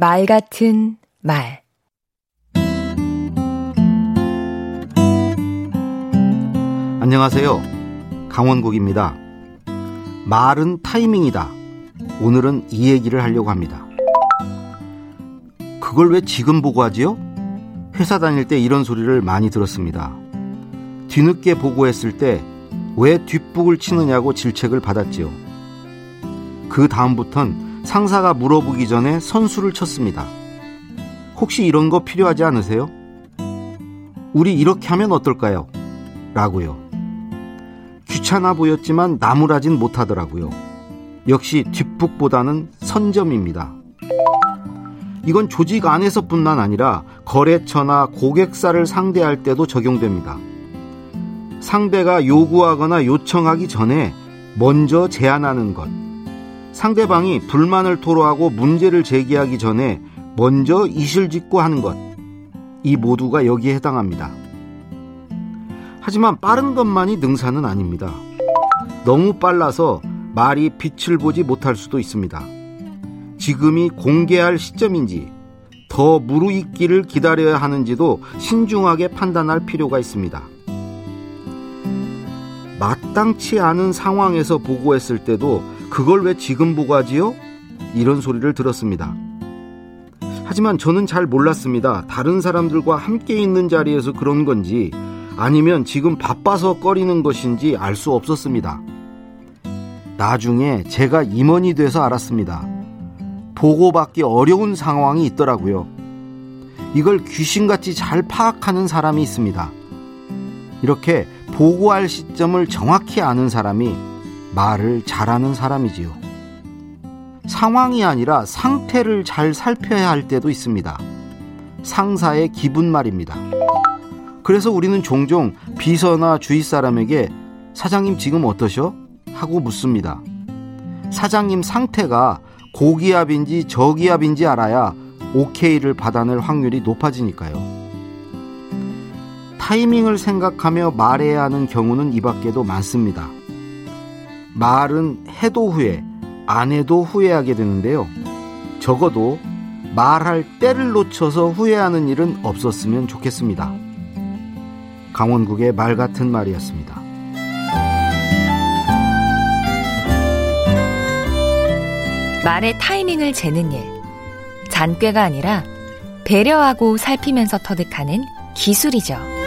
말 같은 말 안녕하세요. 강원국입니다. 말은 타이밍이다. 오늘은 이 얘기를 하려고 합니다. 그걸 왜 지금 보고 하지요? 회사 다닐 때 이런 소리를 많이 들었습니다. 뒤늦게 보고했을 때 왜 뒷북을 치느냐고 질책을 받았지요. 그 다음부턴 상사가 물어보기 전에 선수를 쳤습니다. 혹시 이런 거 필요하지 않으세요? 우리 이렇게 하면 어떨까요? 라고요. 귀찮아 보였지만 나무라진 못하더라고요. 역시 뒷북보다는 선점입니다. 이건 조직 안에서뿐만 아니라 거래처나 고객사를 상대할 때도 적용됩니다. 상대가 요구하거나 요청하기 전에 먼저 제안하는 것. 상대방이 불만을 토로하고 문제를 제기하기 전에 먼저 이실직고 하는 것. 이 모두가 여기에 해당합니다. 하지만 빠른 것만이 능사는 아닙니다. 너무 빨라서 말이 빛을 보지 못할 수도 있습니다. 지금이 공개할 시점인지 더 무르익기를 기다려야 하는지도 신중하게 판단할 필요가 있습니다. 마땅치 않은 상황에서 보고했을 때도 그걸 왜 지금 보고 하지요? 이런 소리를 들었습니다. 하지만 저는 잘 몰랐습니다. 다른 사람들과 함께 있는 자리에서 그런 건지 아니면 지금 바빠서 꺼리는 것인지 알 수 없었습니다. 나중에 제가 임원이 돼서 알았습니다. 보고받기 어려운 상황이 있더라고요. 이걸 귀신같이 잘 파악하는 사람이 있습니다. 이렇게 보고할 시점을 정확히 아는 사람이 말을 잘하는 사람이지요. 상황이 아니라 상태를 잘 살펴야 할 때도 있습니다. 상사의 기분 말입니다. 그래서 우리는 종종 비서나 주위 사람에게 사장님 지금 어떠셔? 하고 묻습니다. 사장님 상태가 고기압인지 저기압인지 알아야 오케이를 받아낼 확률이 높아지니까요. 타이밍을 생각하며 말해야 하는 경우는 이 밖에도 많습니다. 말은 해도 후회, 안 해도 후회하게 되는데요. 적어도 말할 때를 놓쳐서 후회하는 일은 없었으면 좋겠습니다. 강원국의 말 같은 말이었습니다. 말의 타이밍을 재는 일. 잔꾀가 아니라 배려하고 살피면서 터득하는 기술이죠.